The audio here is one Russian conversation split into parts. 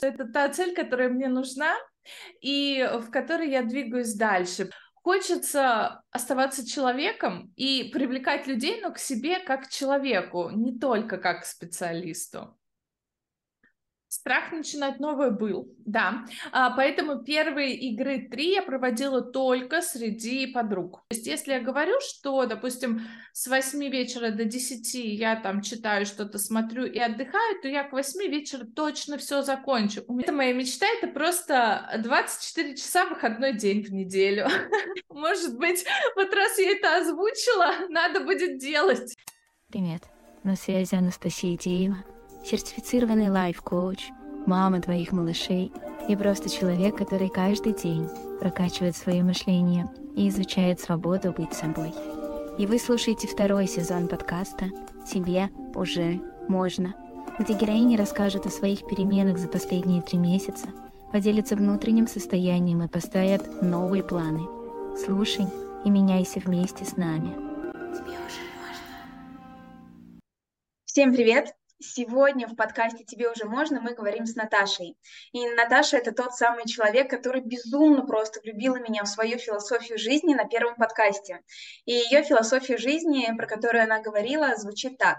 Это та цель, которая мне нужна, и в которой я двигаюсь дальше. Хочется оставаться человеком и привлекать людей, но к себе как к человеку, не только как к специалисту. Страх начинать новое был, да. А, поэтому первые игры три я проводила только среди подруг. То есть если я говорю, что, допустим, с 8 вечера до 10 я там читаю что-то, смотрю и отдыхаю, то я к 8 вечера точно все закончу. Это моя мечта, это просто 24 часа выходной день в неделю. Может быть, вот раз я это озвучила, надо будет делать. Привет, на связи Анастасия Деева сертифицированный лайф-коуч, мама твоих малышей и просто человек, который каждый день прокачивает свое мышление и изучает свободу быть собой. И вы слушаете второй сезон подкаста «Тебе уже можно», где героини расскажут о своих переменах за последние три месяца, поделятся внутренним состоянием и поставят новые планы. Слушай и меняйся вместе с нами. Всем привет! Сегодня в подкасте «Тебе уже можно» мы говорим с Наташей. И Наташа — это тот самый человек, который безумно просто влюбила меня в свою философию жизни на первом подкасте. И ее философия жизни, про которую она говорила, звучит так.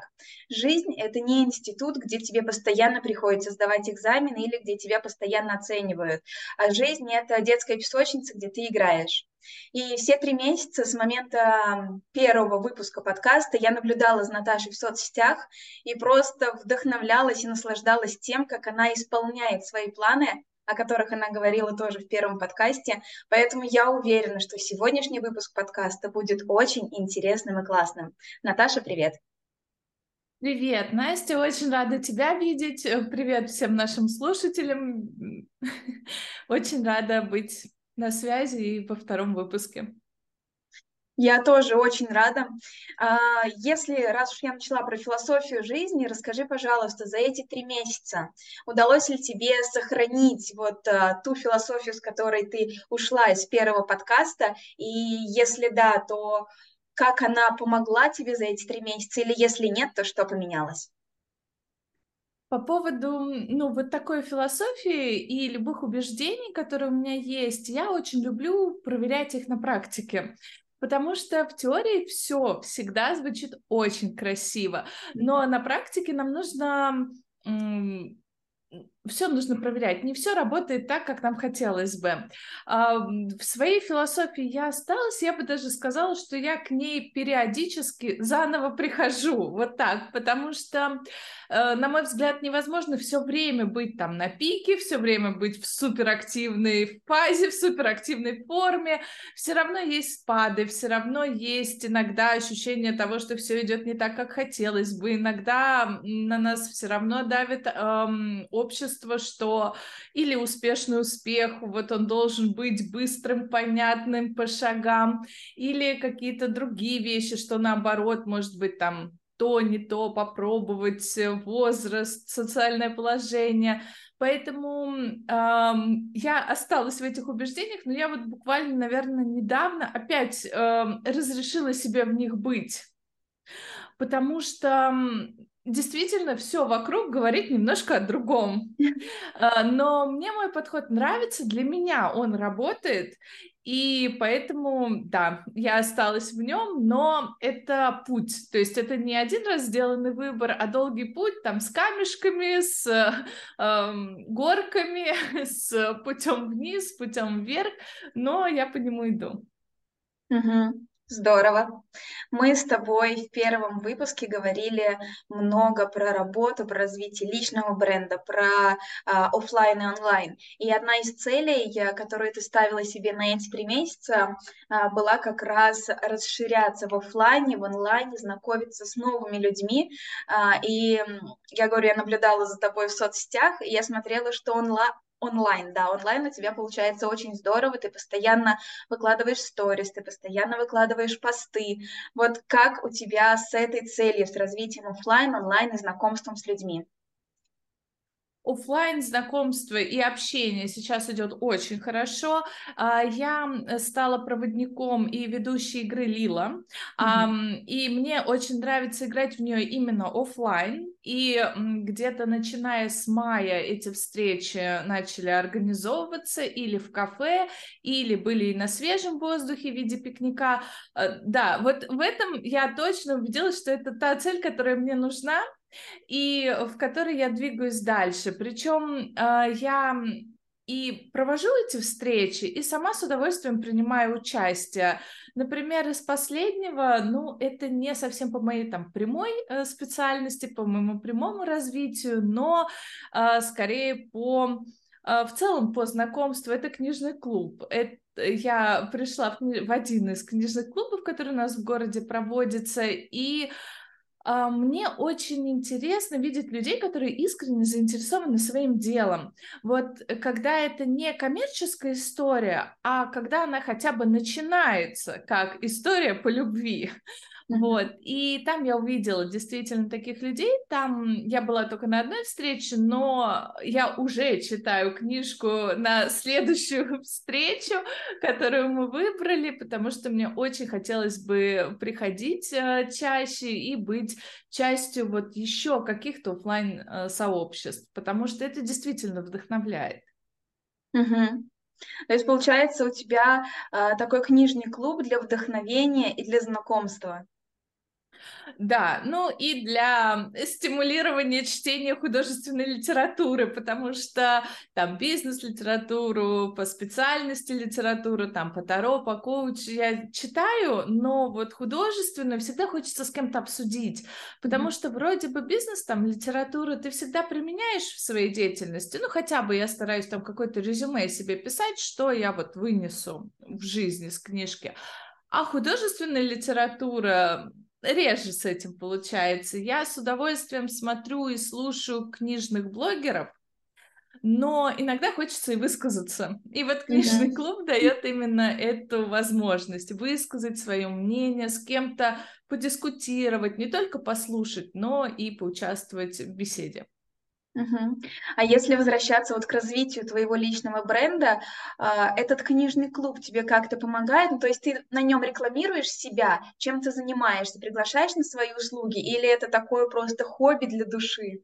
Жизнь — это не институт, где тебе постоянно приходится сдавать экзамены или где тебя постоянно оценивают, а жизнь — это детская песочница, где ты играешь. И все три месяца с момента первого выпуска подкаста я наблюдала за Наташей в соцсетях и просто вдохновлялась и наслаждалась тем, как она исполняет свои планы, о которых она говорила тоже в первом подкасте. Поэтому я уверена, что сегодняшний выпуск подкаста будет очень интересным и классным. Наташа, привет! Привет, Настя, очень рада тебя видеть. Привет всем нашим слушателям. Очень рада быть на связи и во втором выпуске. Я тоже очень рада. А, если, раз уж я начала про философию жизни, расскажи, пожалуйста, за эти три месяца удалось ли тебе сохранить вот а, ту философию, с которой ты ушла из первого подкаста? И если да, то как она помогла тебе за эти три месяца? Или если нет, то что поменялось? По поводу, ну, вот такой философии и любых убеждений, которые у меня есть, я очень люблю проверять их на практике. Потому что в теории все всегда звучит очень красиво, но на практике нам нужно все нужно проверять. Не все работает так, как нам хотелось бы. В своей философии я осталась, я бы даже сказала, что я к ней периодически заново прихожу, вот так, потому что, э, на мой взгляд, невозможно все время быть там на пике, все время быть в суперактивной фазе, в суперактивной форме. Все равно есть спады, все равно есть иногда ощущение того, что все идет не так, как хотелось бы. Иногда на нас все равно давит эм, общество общество, что или успешный успех, вот он должен быть быстрым, понятным по шагам, или какие-то другие вещи, что наоборот, может быть, там то, не то, попробовать, э, возраст, социальное положение. Поэтому эм, я осталась в этих убеждениях, но я вот буквально, наверное, недавно опять эм, разрешила себе в них быть. Потому что действительно все вокруг говорит немножко о другом. А, но мне мой подход нравится, для меня он работает, и поэтому, да, я осталась в нем, но это путь, то есть это не один раз сделанный выбор, а долгий путь там с камешками, с э, горками, с путем вниз, путем вверх, но я по нему иду. Угу. Здорово. Мы с тобой в первом выпуске говорили много про работу, про развитие личного бренда, про а, офлайн и онлайн. И одна из целей, которую ты ставила себе на эти три месяца, а, была как раз расширяться в офлайне, в онлайне, знакомиться с новыми людьми. А, и я говорю, я наблюдала за тобой в соцсетях, и я смотрела, что онлайн онлайн, да, онлайн у тебя получается очень здорово, ты постоянно выкладываешь сторис, ты постоянно выкладываешь посты. Вот как у тебя с этой целью, с развитием офлайн, онлайн и знакомством с людьми? Офлайн знакомство и общение сейчас идет очень хорошо. А, я стала проводником и ведущей игры Лила, mm-hmm. и мне очень нравится играть в нее именно офлайн и где-то начиная с мая эти встречи начали организовываться или в кафе, или были и на свежем воздухе в виде пикника. Э, да, вот в этом я точно убедилась, что это та цель, которая мне нужна, и в которой я двигаюсь дальше. Причем э, я и провожу эти встречи, и сама с удовольствием принимаю участие. Например, из последнего, ну, это не совсем по моей там прямой э, специальности, по моему прямому развитию, но э, скорее по э, в целом по знакомству. Это книжный клуб. Это я пришла в, в один из книжных клубов, который у нас в городе проводится, и а, мне очень интересно видеть людей, которые искренне заинтересованы своим делом. Вот э, когда это не коммерческая история, а когда она хотя бы начинается как история по любви, вот, и там я увидела действительно таких людей, там я была только на одной встрече, но я уже читаю книжку на следующую встречу, которую мы выбрали, потому что мне очень хотелось бы приходить э, чаще и быть частью вот еще каких-то офлайн э, сообществ, потому что это действительно вдохновляет. Угу. То есть, получается, у тебя э, такой книжный клуб для вдохновения и для знакомства. Да, ну и для стимулирования чтения художественной литературы, потому что там бизнес-литературу, по специальности литературу, там по Таро, по коучу я читаю, но вот художественную всегда хочется с кем-то обсудить, потому mm-hmm. что вроде бы бизнес, там, литературу ты всегда применяешь в своей деятельности, ну хотя бы я стараюсь там какое-то резюме себе писать, что я вот вынесу в жизни с книжки, а художественная литература реже с этим получается. Я с удовольствием смотрю и слушаю книжных блогеров, но иногда хочется и высказаться. И вот книжный mm-hmm. клуб дает именно эту возможность высказать свое мнение, с кем-то подискутировать, не только послушать, но и поучаствовать в беседе. Угу. А если возвращаться вот к развитию твоего личного бренда, а, этот книжный клуб тебе как-то помогает? Ну, то есть ты на нем рекламируешь себя, чем ты занимаешься, приглашаешь на свои услуги, или это такое просто хобби для души?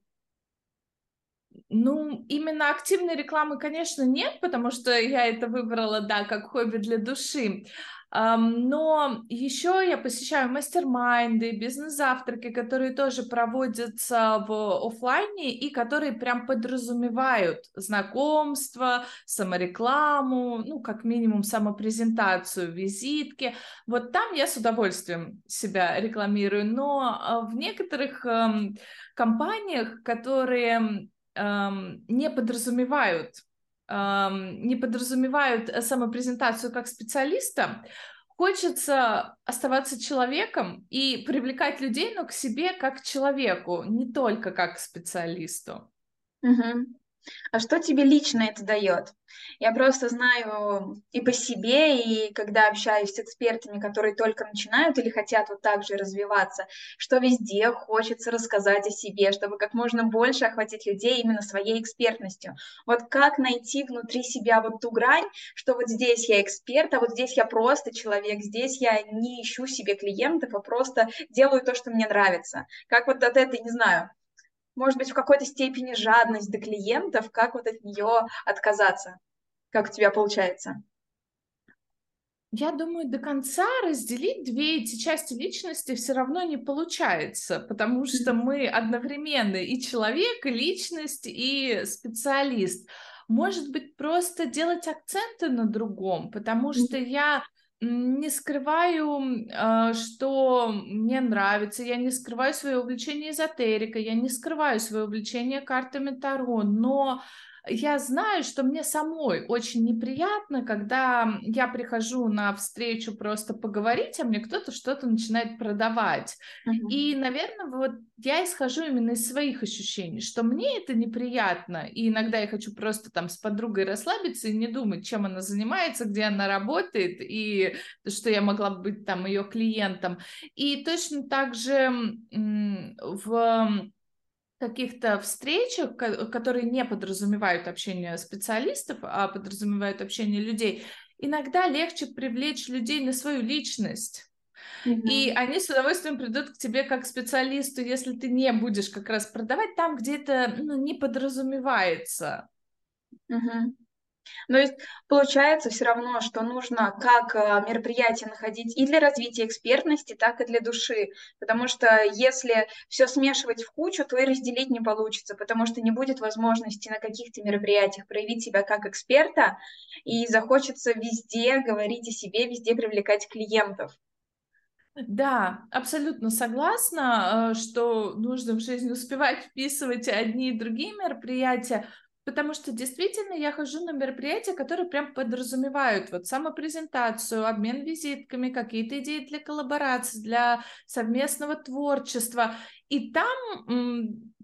Ну, именно активной рекламы, конечно, нет, потому что я это выбрала, да, как хобби для души. Но еще я посещаю мастер-майнды, бизнес-завтраки, которые тоже проводятся в офлайне и которые прям подразумевают знакомство, саморекламу, ну, как минимум самопрезентацию, визитки. Вот там я с удовольствием себя рекламирую, но а, в некоторых эм, компаниях, которые не подразумевают не подразумевают э, самопрезентацию как специалиста, хочется оставаться человеком и привлекать людей, но к себе как к человеку, не только как к специалисту. Угу. А что тебе лично это дает? Я просто знаю и по себе, и когда общаюсь с экспертами, которые только начинают или хотят вот так же развиваться, что везде хочется рассказать о себе, чтобы как можно больше охватить людей именно своей экспертностью. Вот как найти внутри себя вот ту грань, что вот здесь я эксперт, а вот здесь я просто человек, здесь я не ищу себе клиентов, а просто делаю то, что мне нравится. Как вот от этой, не знаю, может быть, в какой-то степени жадность до клиентов, как вот от нее отказаться? Как у тебя получается? Я думаю, до конца разделить две эти части личности все равно не получается, потому что мы одновременно и человек, и личность, и специалист. Может быть, просто делать акценты на другом, потому что я не скрываю, а, что мне нравится, я не скрываю свое увлечение эзотерикой, я не скрываю свое увлечение картами Таро, но я знаю, что мне самой очень неприятно, когда я прихожу на встречу просто поговорить, а мне кто-то что-то начинает продавать. Uh-huh. И, наверное, вот я исхожу именно из своих ощущений, что мне это неприятно, и иногда я хочу просто там с подругой расслабиться и не думать, чем она занимается, где она работает, и что я могла быть там ее клиентом. И точно так же в каких-то встречах, которые не подразумевают общение специалистов, а подразумевают общение людей, иногда легче привлечь людей на свою личность. Mm-hmm. И они с удовольствием придут к тебе как к специалисту, если ты не будешь как раз продавать там, где это ну, не подразумевается. Mm-hmm. Но есть, получается все равно, что нужно как э, мероприятие находить и для развития экспертности, так и для души. Потому что если все смешивать в кучу, то и разделить не получится, потому что не будет возможности на каких-то мероприятиях проявить себя как эксперта, и захочется везде говорить о себе, везде привлекать клиентов. Да, абсолютно согласна, э, что нужно в жизнь успевать вписывать одни и другие мероприятия, Потому что действительно я хожу на мероприятия, которые прям подразумевают вот самопрезентацию, обмен визитками, какие-то идеи для коллаборации, для совместного творчества. И там,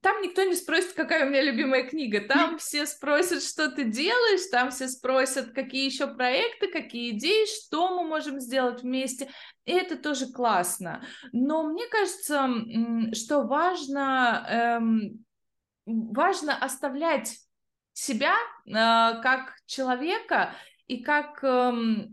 там никто не спросит, какая у меня любимая книга. Там все спросят, что ты делаешь, там все спросят, какие еще проекты, какие идеи, что мы можем сделать вместе. И это тоже классно. Но мне кажется, что важно, эм, важно оставлять себя э, как человека и как э,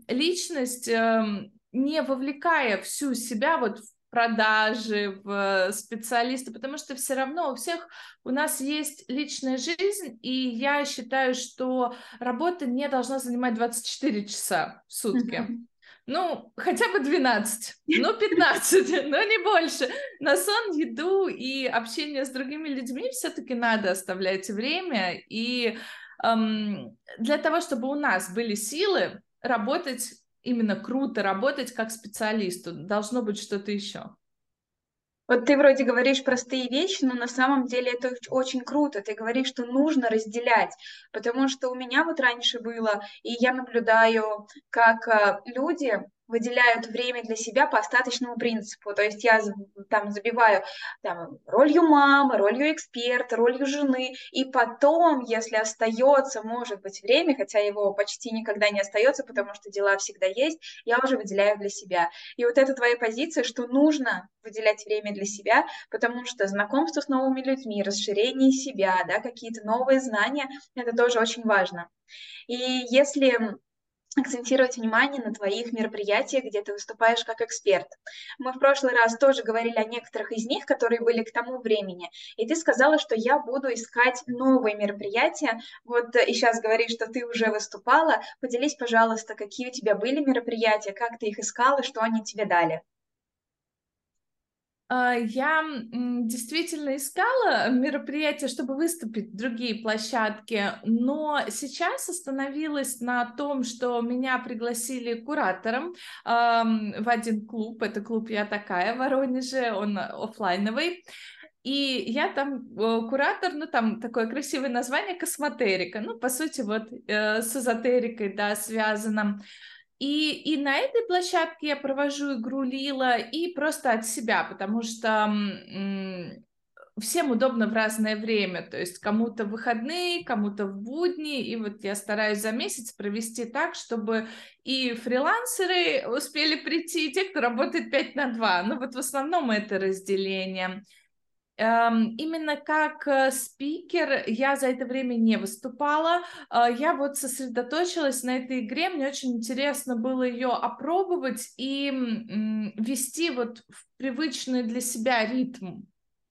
личность, э, не вовлекая всю себя вот в продажи, в специалисты, потому что все равно у всех у нас есть личная жизнь, и я считаю, что работа не должна занимать 24 часа в сутки. Mm-hmm. Ну, хотя бы 12, ну, 15, но не больше. На сон, еду и общение с другими людьми все-таки надо оставлять время. И эм, для того, чтобы у нас были силы работать именно круто, работать как специалисту, должно быть что-то еще. Вот ты вроде говоришь простые вещи, но на самом деле это очень круто. Ты говоришь, что нужно разделять, потому что у меня вот раньше было, и я наблюдаю, как э, люди выделяют время для себя по остаточному принципу. То есть я там забиваю там, ролью мамы, ролью эксперта, ролью жены, и потом, если остается, может быть, время, хотя его почти никогда не остается, потому что дела всегда есть, я уже выделяю для себя. И вот это твоя позиция, что нужно выделять время для себя, потому что знакомство с новыми людьми, расширение себя, да, какие-то новые знания, это тоже очень важно. И если акцентировать внимание на твоих мероприятиях, где ты выступаешь как эксперт. Мы в прошлый раз тоже говорили о некоторых из них, которые были к тому времени, и ты сказала, что я буду искать новые мероприятия. Вот и сейчас говоришь, что ты уже выступала. Поделись, пожалуйста, какие у тебя были мероприятия, как ты их искала, что они тебе дали. А, я действительно искала мероприятия, чтобы выступить в другие площадки, но сейчас остановилась на том, что меня пригласили куратором в один клуб. Это клуб «Я такая» в Воронеже, он офлайновый. И я там э, куратор, ну там такое красивое название космотерика, ну по сути вот э, с эзотерикой, да, связано. И, и на этой площадке я провожу игру Лила и просто от себя, потому что всем удобно в разное время, то есть кому-то в выходные, кому-то в будни, и вот я стараюсь за месяц провести так, чтобы и фрилансеры успели прийти, и те, кто работает 5 на 2, ну вот в основном это разделение. Эм, именно как э, спикер я за это время не выступала. Э, я вот сосредоточилась на этой игре. Мне очень интересно было ее опробовать и вести вот в привычный для себя ритм.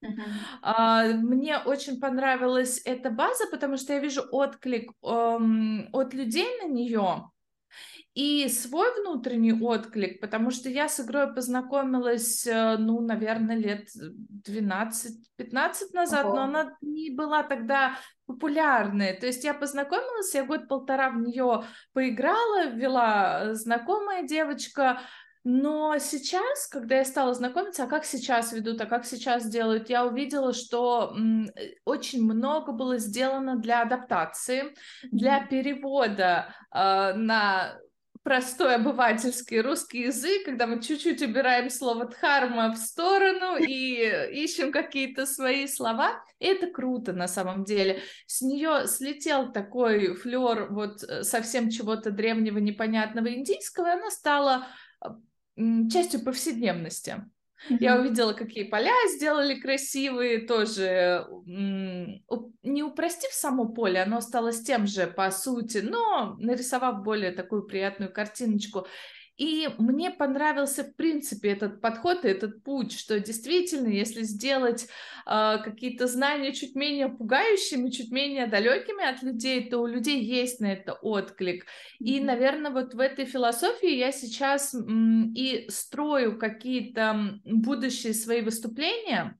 Uh-huh. Мне очень понравилась эта база, потому что я вижу отклик эм, от людей на нее и свой внутренний отклик, потому что я с игрой познакомилась, э, ну, наверное, лет 12-15 назад, Ого. но она не была тогда популярной. То есть я познакомилась, я год-полтора в нее поиграла, ввела знакомая девочка, но сейчас, когда я стала знакомиться, а как сейчас ведут, а как сейчас делают, я увидела, что м, очень много было сделано для адаптации, для перевода э, на простой обывательский русский язык, когда мы чуть-чуть убираем слово дхарма в сторону и ищем какие-то свои слова. И это круто на самом деле. С нее слетел такой флер вот э, совсем чего-то древнего, непонятного индийского, и она стала частью повседневности. Mm-hmm. Я увидела, какие поля сделали красивые, тоже не упростив само поле, оно стало с тем же по сути, но нарисовав более такую приятную картиночку. И мне понравился, в принципе, этот подход и этот путь, что действительно, если сделать э, какие-то знания чуть менее пугающими, чуть менее далекими от людей, то у людей есть на это отклик. И, наверное, вот в этой философии я сейчас м, и строю какие-то будущие свои выступления,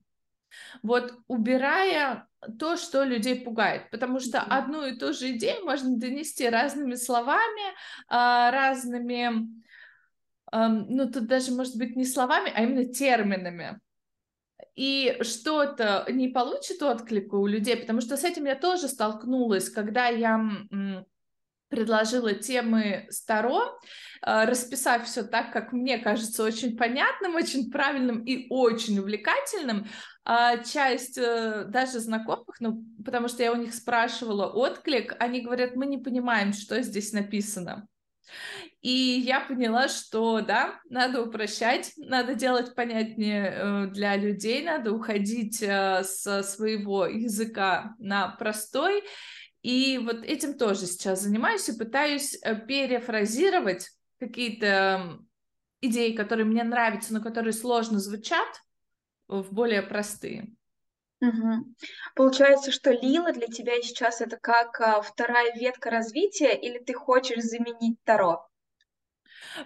вот убирая то, что людей пугает, потому что одну и ту же идею можно донести разными словами, а, разными, ну тут даже может быть не словами, а именно терминами. И что-то не получит отклика у людей, потому что с этим я тоже столкнулась, когда я предложила темы Старо, а, расписав все так, как мне кажется, очень понятным, очень правильным и очень увлекательным. А часть э, даже знакомых, ну, потому что я у них спрашивала отклик, они говорят, мы не понимаем, что здесь написано. И я поняла, что да, надо упрощать, надо делать понятнее э, для людей, надо уходить э, со своего языка на простой, и вот этим тоже сейчас занимаюсь и пытаюсь э, перефразировать какие-то идеи, которые мне нравятся, но которые сложно звучат, в более простые. Угу. Получается, что Лила для тебя сейчас это как а, вторая ветка развития, или ты хочешь заменить Таро?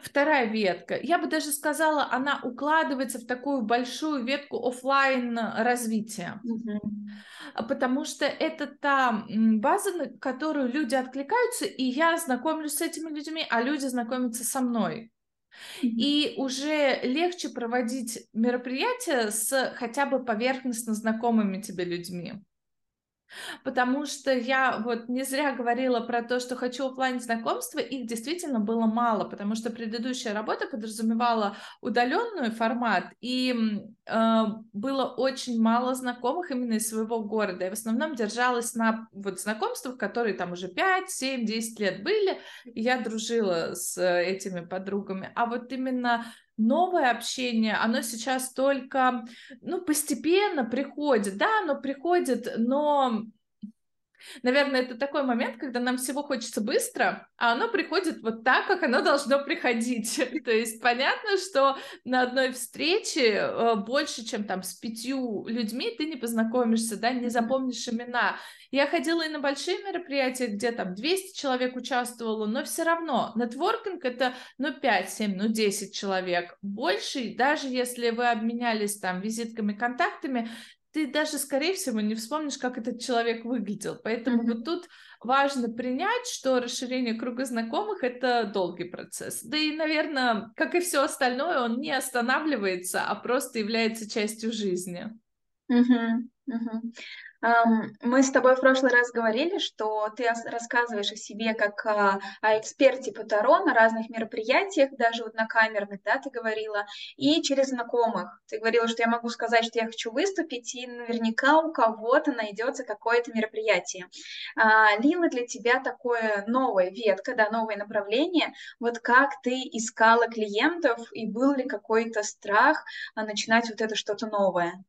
Вторая ветка. Я бы даже сказала, она укладывается в такую большую ветку офлайн развития. Угу. Потому что это та база, на которую люди откликаются, и я знакомлюсь с этими людьми, а люди знакомятся со мной. И уже легче проводить мероприятия с хотя бы поверхностно знакомыми тебе людьми. Потому что я вот не зря говорила про то, что хочу офлайн знакомства, их действительно было мало, потому что предыдущая работа подразумевала удаленный формат, и э, было очень мало знакомых именно из своего города. Я в основном держалась на вот знакомствах, которые там уже 5, 7, 10 лет были, и я дружила с э, этими подругами. А вот именно новое общение, оно сейчас только, ну, постепенно приходит, да, оно приходит, но Наверное, это такой момент, когда нам всего хочется быстро, а оно приходит вот так, как оно должно приходить. То есть понятно, что на одной встрече э, больше, чем там с пятью людьми ты не познакомишься, да, не запомнишь имена. Я ходила и на большие мероприятия, где там 200 человек участвовало, но все равно нетворкинг это, ну, 5, 7, ну, 10 человек. Больше, даже если вы обменялись там визитками, контактами, ты даже, скорее всего, не вспомнишь, как этот человек выглядел. Поэтому mm-hmm. вот тут важно принять, что расширение круга знакомых — это долгий процесс. Да и, наверное, как и все остальное, он не останавливается, а просто является частью жизни. Mm-hmm. Mm-hmm. Мы с тобой в прошлый раз говорили, что ты рассказываешь о себе как о эксперте по Таро на разных мероприятиях, даже вот на камерных, да, ты говорила, и через знакомых. Ты говорила, что я могу сказать, что я хочу выступить, и наверняка у кого-то найдется какое-то мероприятие. А, Лила для тебя такое новая ветка, да, новое направление. Вот как ты искала клиентов, и был ли какой-то страх а, начинать вот это что-то новое?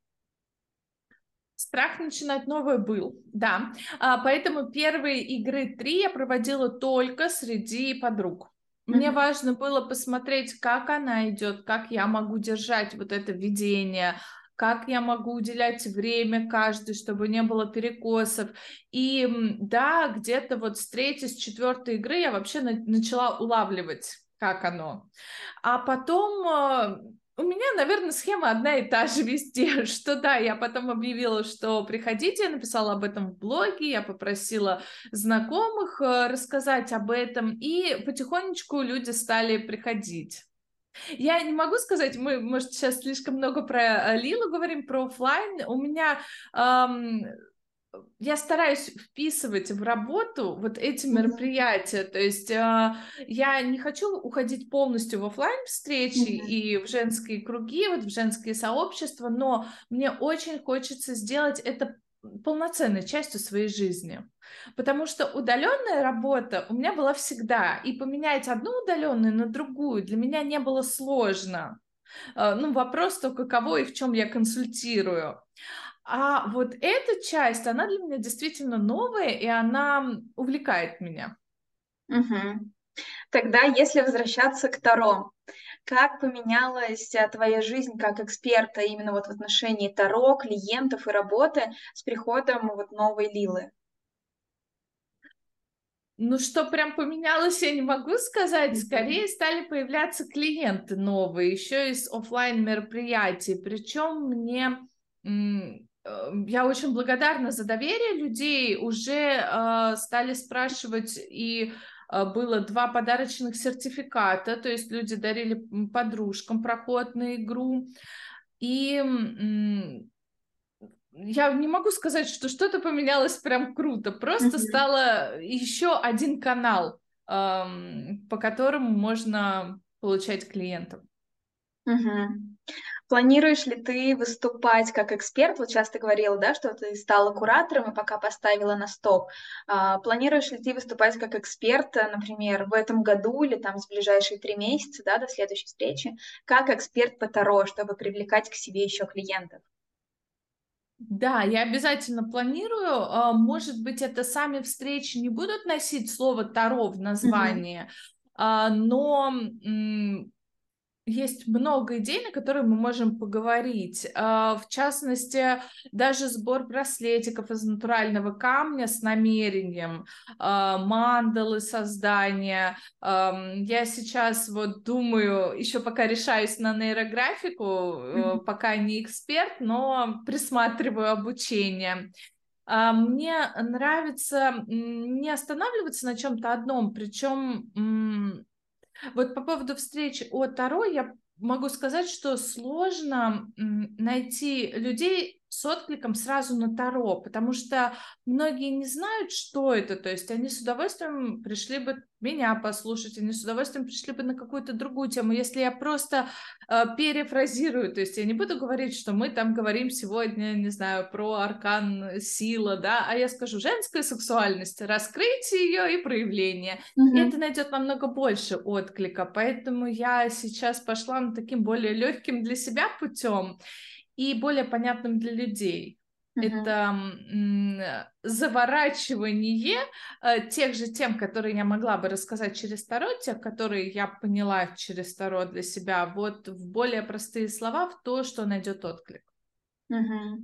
Страх начинать новое был, да. А, поэтому первые игры три я проводила только среди подруг. Мне mm-hmm. важно было посмотреть, как она идет, как я могу держать вот это видение, как я могу уделять время каждой, чтобы не было перекосов. И да, где-то вот с третьей, с четвертой игры я вообще на- начала улавливать, как оно. А потом а, у меня, наверное, схема одна и та же везде, что да, я потом объявила, что приходите, я написала об этом в блоге, я попросила знакомых э, рассказать об этом, и потихонечку люди стали приходить. Я не могу сказать, мы, может, сейчас слишком много про э, Лилу говорим, про офлайн. У меня эм, я стараюсь вписывать в работу вот эти мероприятия, то есть э, я не хочу уходить полностью в офлайн встречи mm-hmm. и в женские круги, вот в женские сообщества, но мне очень хочется сделать это полноценной частью своей жизни. Потому что удаленная работа у меня была всегда, и поменять одну удаленную на другую для меня не было сложно. Э, ну, вопрос только кого и в чем я консультирую. А вот эта часть, она для меня действительно новая, и она увлекает меня. Угу. Тогда, если возвращаться к Таро, как поменялась э, твоя жизнь как эксперта именно вот в отношении Таро, клиентов и работы с приходом вот новой Лилы? Ну, что прям поменялось, я не могу сказать. Скорее стали появляться клиенты новые, еще из офлайн мероприятий. Причем мне э, я очень благодарна за доверие людей. Уже э, стали спрашивать и э, было два подарочных сертификата, то есть люди дарили подружкам проход на игру. И я не могу сказать, что что-то поменялось прям круто, просто mm-hmm. стало еще один канал, эм, по которому можно получать клиентов. Mm-hmm. Планируешь ли ты выступать как эксперт? Вот часто говорила, да, что ты стала куратором и пока поставила на стоп. А, планируешь ли ты выступать как эксперт, например, в этом году или там в ближайшие три месяца, да, до следующей встречи, как эксперт по Таро, чтобы привлекать к себе еще клиентов? Да, я обязательно планирую. А, может быть, это сами встречи не будут носить слово Таро в названии, mm-hmm. но есть много идей, на которые мы можем поговорить. А, в частности, даже сбор браслетиков из натурального камня с намерением, а, мандалы создания. Я сейчас вот думаю, еще пока решаюсь на нейрографику, mm-hmm. пока не эксперт, но присматриваю обучение. А, мне нравится не останавливаться на чем-то одном, причем вот по поводу встреч от Таро я могу сказать, что сложно найти людей с откликом сразу на Таро, потому что многие не знают, что это, то есть они с удовольствием пришли бы меня послушать, они с удовольствием пришли бы на какую-то другую тему. Если я просто э, перефразирую, то есть я не буду говорить, что мы там говорим сегодня, не знаю, про аркан сила, да, а я скажу женская сексуальность, раскрытие ее и проявление. Mm-hmm. И это найдет намного больше отклика, поэтому я сейчас пошла на таким более легким для себя путем и более понятным для людей. Uh-huh. Это заворачивание э, тех же тем, которые я могла бы рассказать через Таро, тех, которые я поняла через Таро для себя, вот в более простые слова, в то, что найдет отклик. Uh-huh.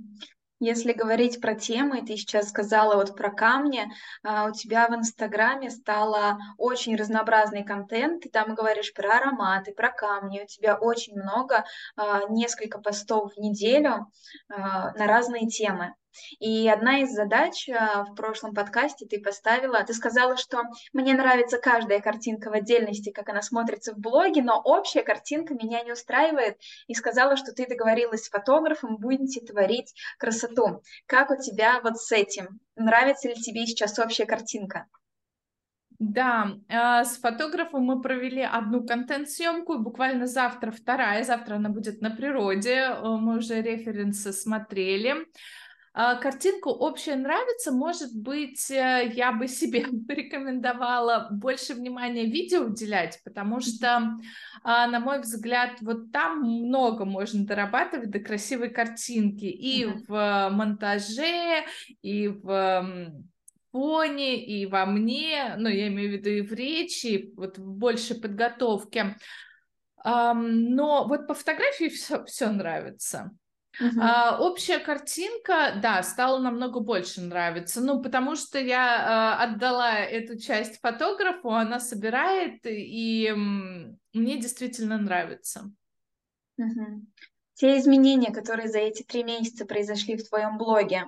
Если говорить про темы, ты сейчас сказала вот про камни, а, у тебя в Инстаграме стало очень разнообразный контент, ты там говоришь про ароматы, про камни, у тебя очень много, а, несколько постов в неделю а, на разные темы. И одна из задач а, в прошлом подкасте ты поставила, ты сказала, что мне нравится каждая картинка в отдельности, как она смотрится в блоге, но общая картинка меня не устраивает, и сказала, что ты договорилась с фотографом, будете творить красоту. Как у тебя вот с этим? Нравится ли тебе сейчас общая картинка? Да, а, с фотографом мы провели одну контент-съемку, буквально завтра вторая, завтра она будет на природе, мы уже референсы смотрели. А, картинка общая нравится, может быть, э, я бы себе порекомендовала больше внимания видео уделять, потому что, а, на мой взгляд, вот там много можно дорабатывать до красивой картинки и mm-hmm. в монтаже, и в фоне, и во мне, ну, я имею в виду и в речи, вот в большей подготовке. Но вот по фотографии все, все нравится. Uh-huh. А, общая картинка, да, стала намного больше нравиться. Ну, потому что я а, отдала эту часть фотографу, она собирает, и м, мне действительно нравится. Uh-huh. Те изменения, которые за эти три месяца произошли в твоем блоге,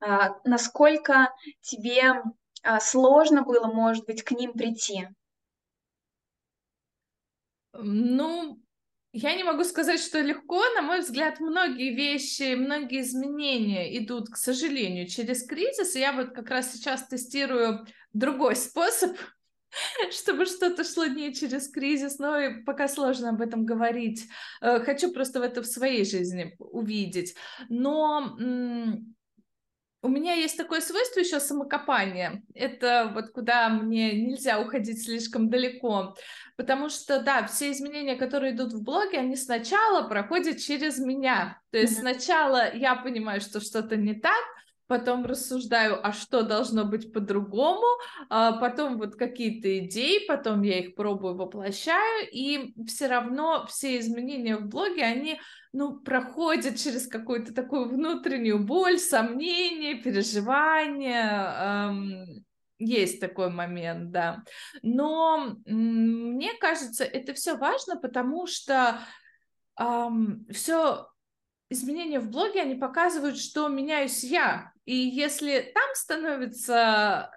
а, насколько тебе а, сложно было, может быть, к ним прийти? Ну, я не могу сказать, что легко. На мой взгляд, многие вещи, многие изменения идут, к сожалению, через кризис. И я вот как раз сейчас тестирую другой способ, чтобы что-то шло не через кризис, но и пока сложно об этом говорить. Э, хочу просто в это в своей жизни увидеть. Но у меня есть такое свойство еще самокопание. Это вот куда мне нельзя уходить слишком далеко. Потому что, да, все изменения, которые идут в блоге, они сначала проходят через меня. То есть mm-hmm. сначала я понимаю, что что-то не так, потом рассуждаю, а что должно быть по-другому, а потом вот какие-то идеи, потом я их пробую, воплощаю, и все равно все изменения в блоге, они ну, проходят через какую-то такую внутреннюю боль, сомнения, переживания, эм, есть такой момент, да. Но мне кажется, это все важно, потому что эм, все изменения в блоге, они показывают, что меняюсь я. И если там становится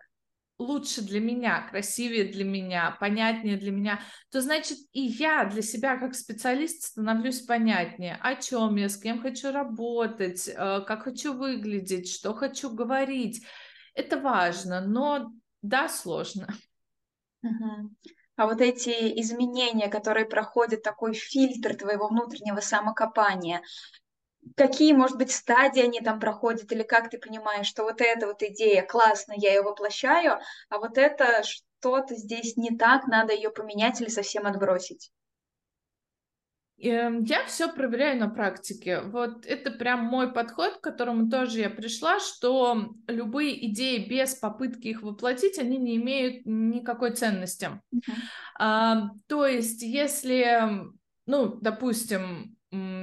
лучше для меня, красивее для меня, понятнее для меня, то значит и я для себя как специалист становлюсь понятнее, о чем я, с кем хочу работать, э, как хочу выглядеть, что хочу говорить. Это важно, но да, сложно. Угу. А вот эти изменения, которые проходят такой фильтр твоего внутреннего самокопания, какие, может быть, стадии они там проходят, или как ты понимаешь, что вот эта вот идея классно, я ее воплощаю, а вот это что-то здесь не так, надо ее поменять или совсем отбросить? Эм, я все проверяю на практике. Вот это прям мой подход, к которому тоже я пришла, что любые идеи без попытки их воплотить, они не имеют никакой ценности. Uh-huh. А, то есть, если, ну, допустим,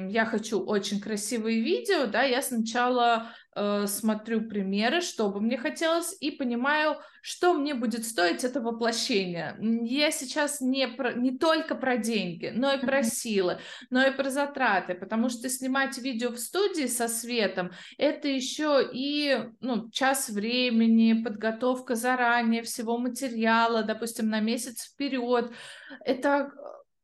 я хочу очень красивые видео, да, я сначала э, смотрю примеры, что бы мне хотелось, и понимаю, что мне будет стоить это воплощение. Я сейчас не, про, не только про деньги, но и про силы, но и про затраты, потому что снимать видео в студии со светом, это еще и ну, час времени, подготовка заранее всего материала, допустим, на месяц вперед. Это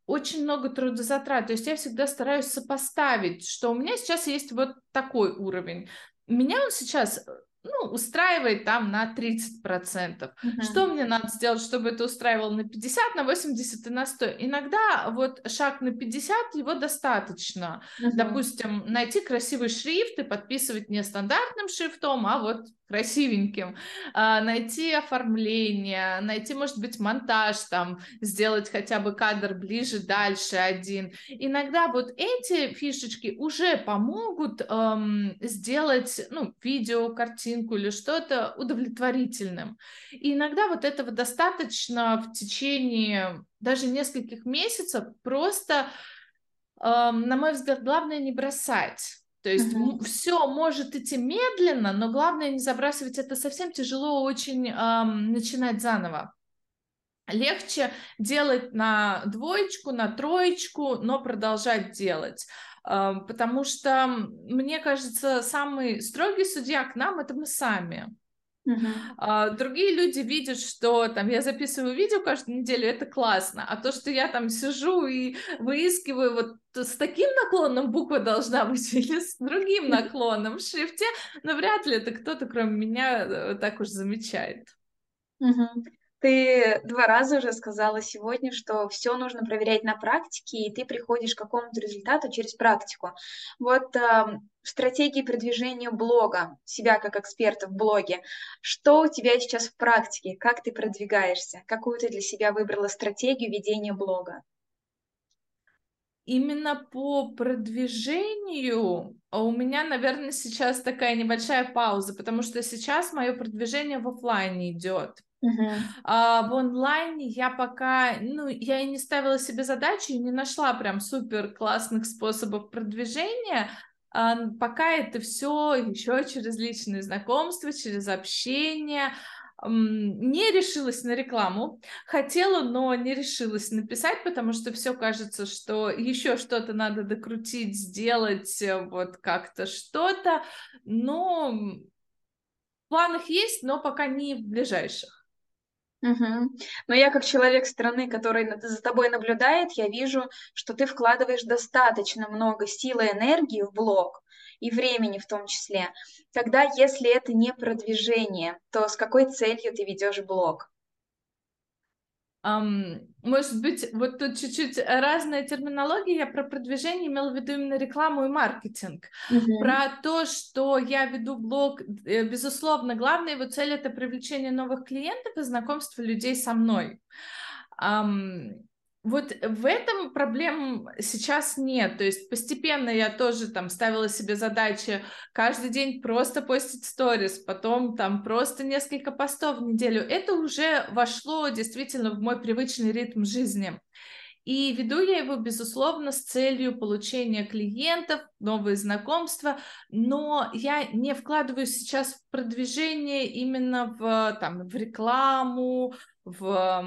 очень много трудозатрат. То есть я всегда стараюсь сопоставить, что у меня сейчас есть вот такой уровень. Меня он сейчас ну, устраивает там на 30%. Uh-huh. Что мне надо сделать, чтобы это устраивало на 50, на 80 и на 100? Иногда вот шаг на 50, его достаточно. Uh-huh. Допустим, найти красивый шрифт и подписывать не стандартным шрифтом, а вот красивеньким, а, найти оформление, найти, может быть, монтаж, там, сделать хотя бы кадр ближе, дальше один. Иногда вот эти фишечки уже помогут эм, сделать, ну, видео, картинку или что-то удовлетворительным. И иногда вот этого достаточно в течение даже нескольких месяцев просто, эм, на мой взгляд, главное не бросать то есть uh-huh. все может идти медленно, но главное не забрасывать это совсем тяжело очень эм, начинать заново. Легче делать на двоечку, на троечку, но продолжать делать. Эм, потому что, мне кажется, самый строгий судья к нам это мы сами. Uh-huh. Другие люди видят, что там я записываю видео каждую неделю, это классно, а то, что я там сижу и выискиваю вот с таким наклоном буква должна быть или с другим наклоном в шрифте, но вряд ли это кто-то, кроме меня, э, так уж замечает. Uh-huh. Ты два раза уже сказала сегодня, что все нужно проверять на практике, и ты приходишь к какому-то результату через практику. Вот в стратегии продвижения блога, себя как эксперта в блоге, что у тебя сейчас в практике, как ты продвигаешься, какую ты для себя выбрала стратегию ведения блога? Именно по продвижению а у меня, наверное, сейчас такая небольшая пауза, потому что сейчас мое продвижение в офлайне идет. Uh-huh. А, в онлайне я пока, ну, я и не ставила себе задачи, и не нашла прям супер классных способов продвижения. А, пока это все еще через личные знакомства, через общение. Не решилась на рекламу, хотела, но не решилась написать, потому что все кажется, что еще что-то надо докрутить, сделать, э, вот как-то что-то. Но в планах есть, но пока не в ближайших. Угу. Но я как человек страны, который за тобой наблюдает, я вижу, что ты вкладываешь достаточно много силы и энергии в блог и времени в том числе. Тогда, если это не продвижение, то с какой целью ты ведешь блог? Может быть, вот тут чуть-чуть разная терминология. Я про продвижение имела в виду именно рекламу и маркетинг. Uh-huh. Про то, что я веду блог, э, безусловно, главная его цель это привлечение новых клиентов и знакомство людей со мной. Um, вот в этом проблем сейчас нет. То есть постепенно я тоже там ставила себе задачи каждый день просто постить сторис, потом там просто несколько постов в неделю. Это уже вошло действительно в мой привычный ритм жизни. И веду я его, безусловно, с целью получения клиентов, новые знакомства, но я не вкладываю сейчас в продвижение именно в, там, в рекламу, в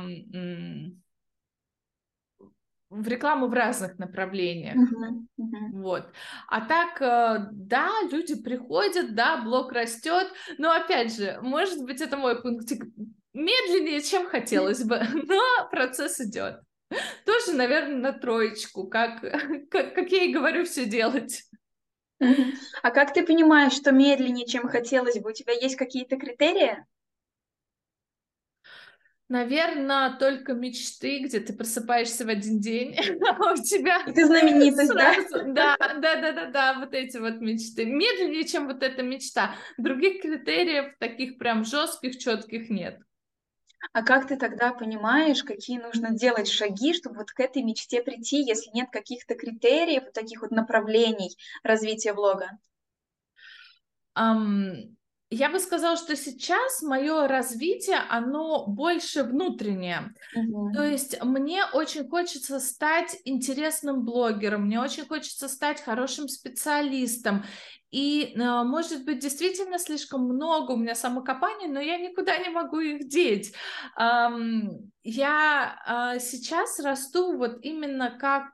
в рекламу в разных направлениях. Uh-huh, uh-huh. Вот. А так, э, да, люди приходят, да, блог растет, но опять же, может быть, это мой пунктик медленнее, чем хотелось бы, но процесс идет. Тоже, наверное, на троечку, как, как, как я и говорю, все делать. А как ты понимаешь, что медленнее, чем хотелось бы? У тебя есть какие-то критерии? Наверное, только мечты, где ты просыпаешься в один день, а у тебя... И ты знаменитость, сразу... да? Да, да, да, да, да, вот эти вот мечты. Медленнее, чем вот эта мечта. Других критериев таких прям жестких, четких нет. А как ты тогда понимаешь, какие нужно делать шаги, чтобы вот к этой мечте прийти, если нет каких-то критериев, таких вот направлений развития блога? Um, я бы сказала, что сейчас мое развитие, оно больше внутреннее. Угу. То есть мне очень хочется стать интересным блогером, мне очень хочется стать хорошим специалистом. И, э, может быть, действительно слишком много у меня самокопаний, но я никуда не могу их деть. Я а, сейчас расту вот именно как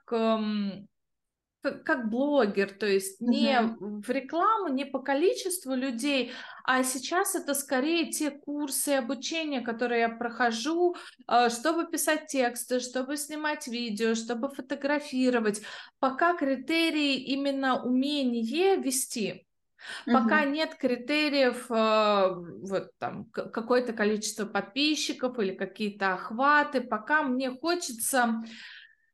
как блогер, то есть не uh-huh. в рекламу, не по количеству людей, а сейчас это скорее те курсы обучения, которые я прохожу, э, чтобы писать тексты, чтобы снимать видео, чтобы фотографировать. Пока критерии именно умение вести. Пока угу. нет критериев, э, вот там какое-то количество подписчиков или какие-то охваты, пока мне хочется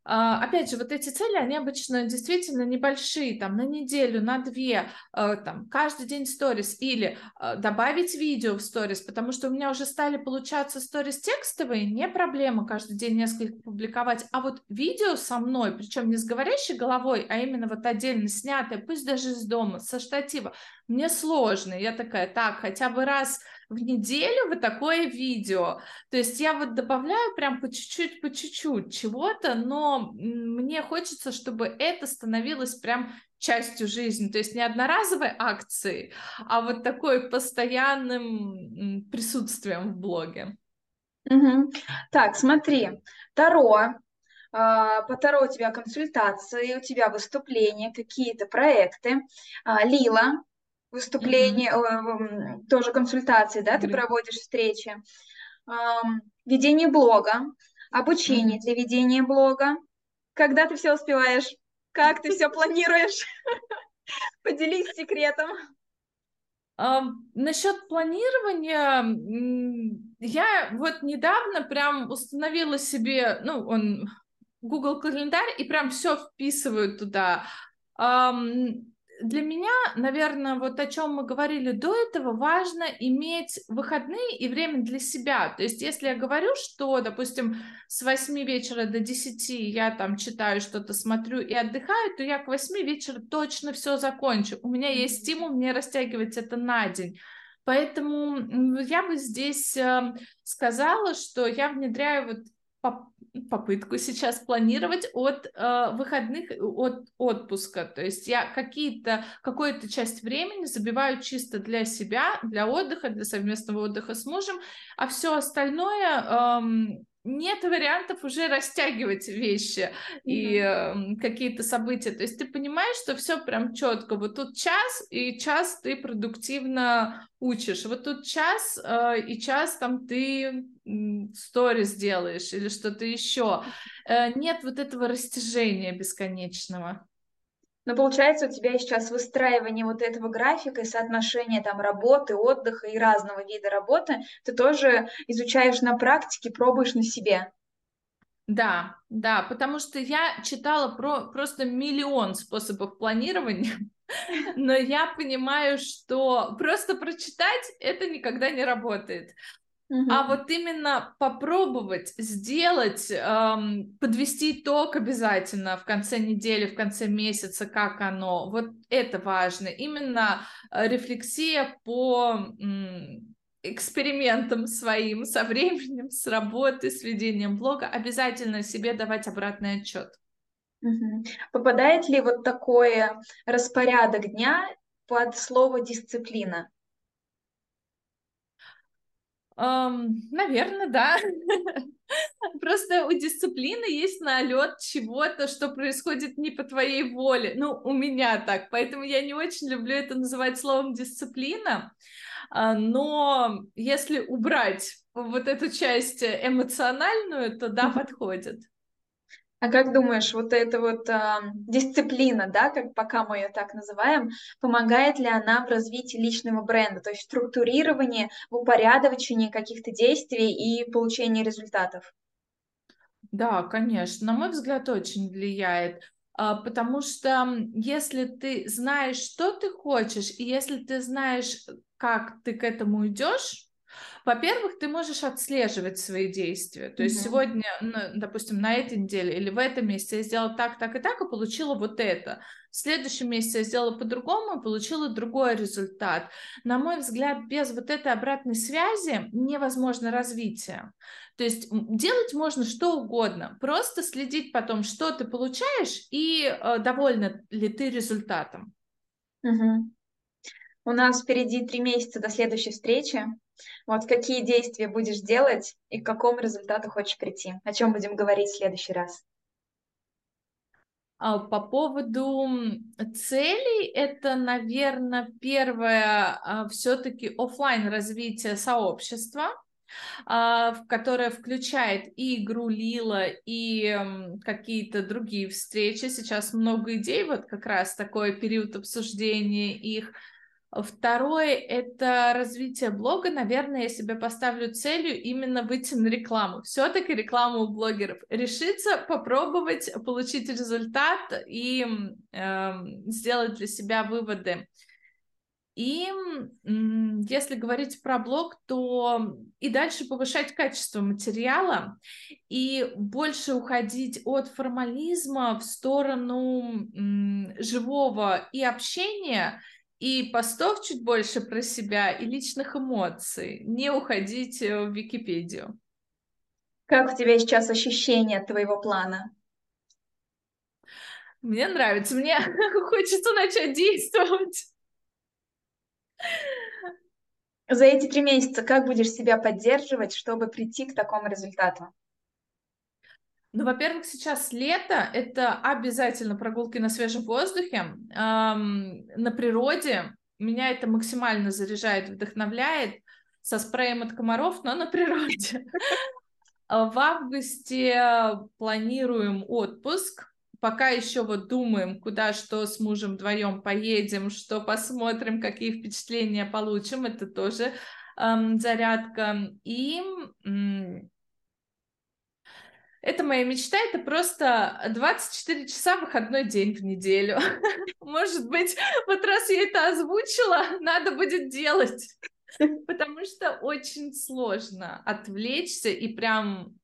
опять же, вот эти цели, они обычно действительно небольшие, там, на неделю, на две, э, там, каждый день сторис, или э, добавить видео в сторис, потому что у меня уже стали получаться сторис текстовые, не проблема каждый день несколько публиковать, а вот видео со мной, причем не с говорящей головой, а именно вот отдельно снятое, пусть даже из дома, со штатива, мне сложно. Я такая, так, хотя бы раз в неделю вот такое видео. То есть я вот добавляю прям по чуть-чуть, по чуть-чуть чего-то, но мне хочется, чтобы это становилось прям частью жизни, то есть не одноразовой акцией, а вот такой постоянным присутствием в блоге. Угу. Так, смотри, Таро, а, по Таро у тебя консультации, у тебя выступления, какие-то проекты. А, Лила, выступления, mm-hmm. тоже консультации, да, mm-hmm. ты проводишь встречи, ведение блога, обучение mm-hmm. для ведения блога. Когда ты все успеваешь? Как ты все планируешь? Поделись секретом. Насчет планирования, я вот недавно прям установила себе, ну, он Google календарь и прям все вписываю туда. Um, для меня, наверное, вот о чем мы говорили до этого, важно иметь выходные и время для себя. То есть, если я говорю, что, допустим, с 8 вечера до 10 я там читаю что-то, смотрю и отдыхаю, то я к 8 вечера точно все закончу. У меня есть стимул мне растягивать это на день. Поэтому я бы здесь эм, сказала, что я внедряю вот попытку сейчас планировать от э, выходных, от отпуска. То есть я какие-то, какую-то часть времени забиваю чисто для себя, для отдыха, для совместного отдыха с мужем, а все остальное эм, нет вариантов уже растягивать вещи mm-hmm. и э, какие-то события. То есть ты понимаешь, что все прям четко. Вот тут час, и час ты продуктивно учишь. Вот тут час, э, и час там ты сторис делаешь или что-то еще. Э, нет вот этого растяжения бесконечного. Но получается, у тебя сейчас выстраивание вот этого графика и соотношение там работы, отдыха и разного вида работы, ты тоже изучаешь на практике, пробуешь на себе. Да, да, потому что я читала про просто миллион способов планирования, но я понимаю, что просто прочитать это никогда не работает. А вот именно попробовать сделать, эм, подвести итог обязательно в конце недели, в конце месяца, как оно, вот это важно. Именно э, рефлексия по м, экспериментам своим, со временем, с работы, с ведением блога, обязательно себе давать обратный отчет. Угу. Попадает ли вот такой распорядок дня под слово дисциплина? Um, наверное, да. Просто у дисциплины есть налет чего-то, что происходит не по твоей воле. Ну, у меня так, поэтому я не очень люблю это называть словом дисциплина. А, но если убрать вот эту часть эмоциональную, то да, подходит. А как думаешь, вот эта вот э, дисциплина, да, как пока мы ее так называем, помогает ли она в развитии личного бренда, то есть в структурировании, в упорядочении каких-то действий и получении результатов? Да, конечно, на мой взгляд, очень влияет. А, потому что если ты знаешь, что ты хочешь, и если ты знаешь, как ты к этому идешь, во-первых, ты можешь отслеживать свои действия. То есть mm-hmm. сегодня, ну, допустим, на этой неделе или в этом месяце я сделала так, так и так, и получила вот это. В следующем месяце я сделала по-другому и получила другой результат. На мой взгляд, без вот этой обратной связи невозможно развитие. То есть делать можно что угодно, просто следить потом, что ты получаешь и э, довольна ли ты результатом. Угу. У нас впереди три месяца до следующей встречи. Вот какие действия будешь делать и к какому результату хочешь прийти? О чем будем говорить в следующий раз? А, по поводу целей, это, наверное, первое а, все-таки офлайн развитие сообщества, а, которое включает и игру Лила, и какие-то другие встречи. Сейчас много идей, вот как раз такой период обсуждения их. Второе – это развитие блога. Наверное, я себе поставлю целью именно выйти на рекламу. Все-таки рекламу у блогеров. Решиться, попробовать, получить результат и э, сделать для себя выводы. И если говорить про блог, то и дальше повышать качество материала и больше уходить от формализма в сторону живого и общения, и постов чуть больше про себя, и личных эмоций. Не уходить э, в Википедию. Как у тебя сейчас ощущение от твоего плана? Мне нравится, мне хочется начать действовать. За эти три месяца как будешь себя поддерживать, чтобы прийти к такому результату? Ну, во-первых, сейчас лето, это обязательно прогулки на свежем воздухе, эм, на природе. Меня это максимально заряжает, вдохновляет со спреем от комаров, но на природе. В августе планируем отпуск. Пока еще вот думаем, куда что с мужем вдвоем поедем, что посмотрим, какие впечатления получим. Это тоже эм, зарядка. И это моя мечта, это просто 24 часа выходной день в неделю. Может быть, вот раз я это озвучила, надо будет делать. Потому что очень сложно отвлечься и прям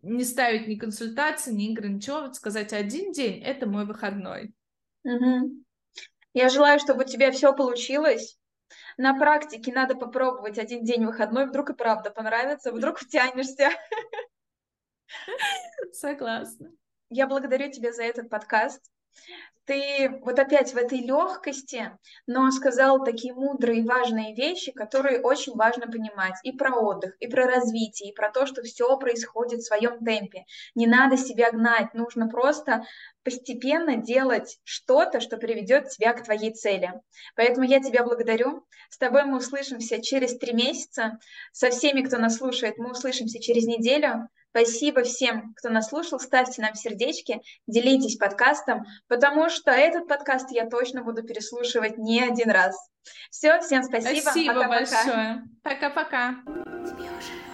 не ставить ни консультации, ни вот сказать один день — это мой выходной. Угу. Я желаю, чтобы у тебя все получилось. На практике надо попробовать один день выходной, вдруг и правда понравится, вдруг втянешься. Согласна. Я благодарю тебя за этот подкаст. Ты вот опять в этой легкости, но сказал такие мудрые и важные вещи, которые очень важно понимать и про отдых, и про развитие, и про то, что все происходит в своем темпе. Не надо себя гнать, нужно просто постепенно делать что-то, что приведет тебя к твоей цели. Поэтому я тебя благодарю. С тобой мы услышимся через три месяца. Со всеми, кто нас слушает, мы услышимся через неделю. Спасибо всем, кто нас слушал. Ставьте нам сердечки, делитесь подкастом, потому что этот подкаст я точно буду переслушивать не один раз. Все, всем спасибо. Спасибо Пока-пока. большое. Пока-пока. Тебе уже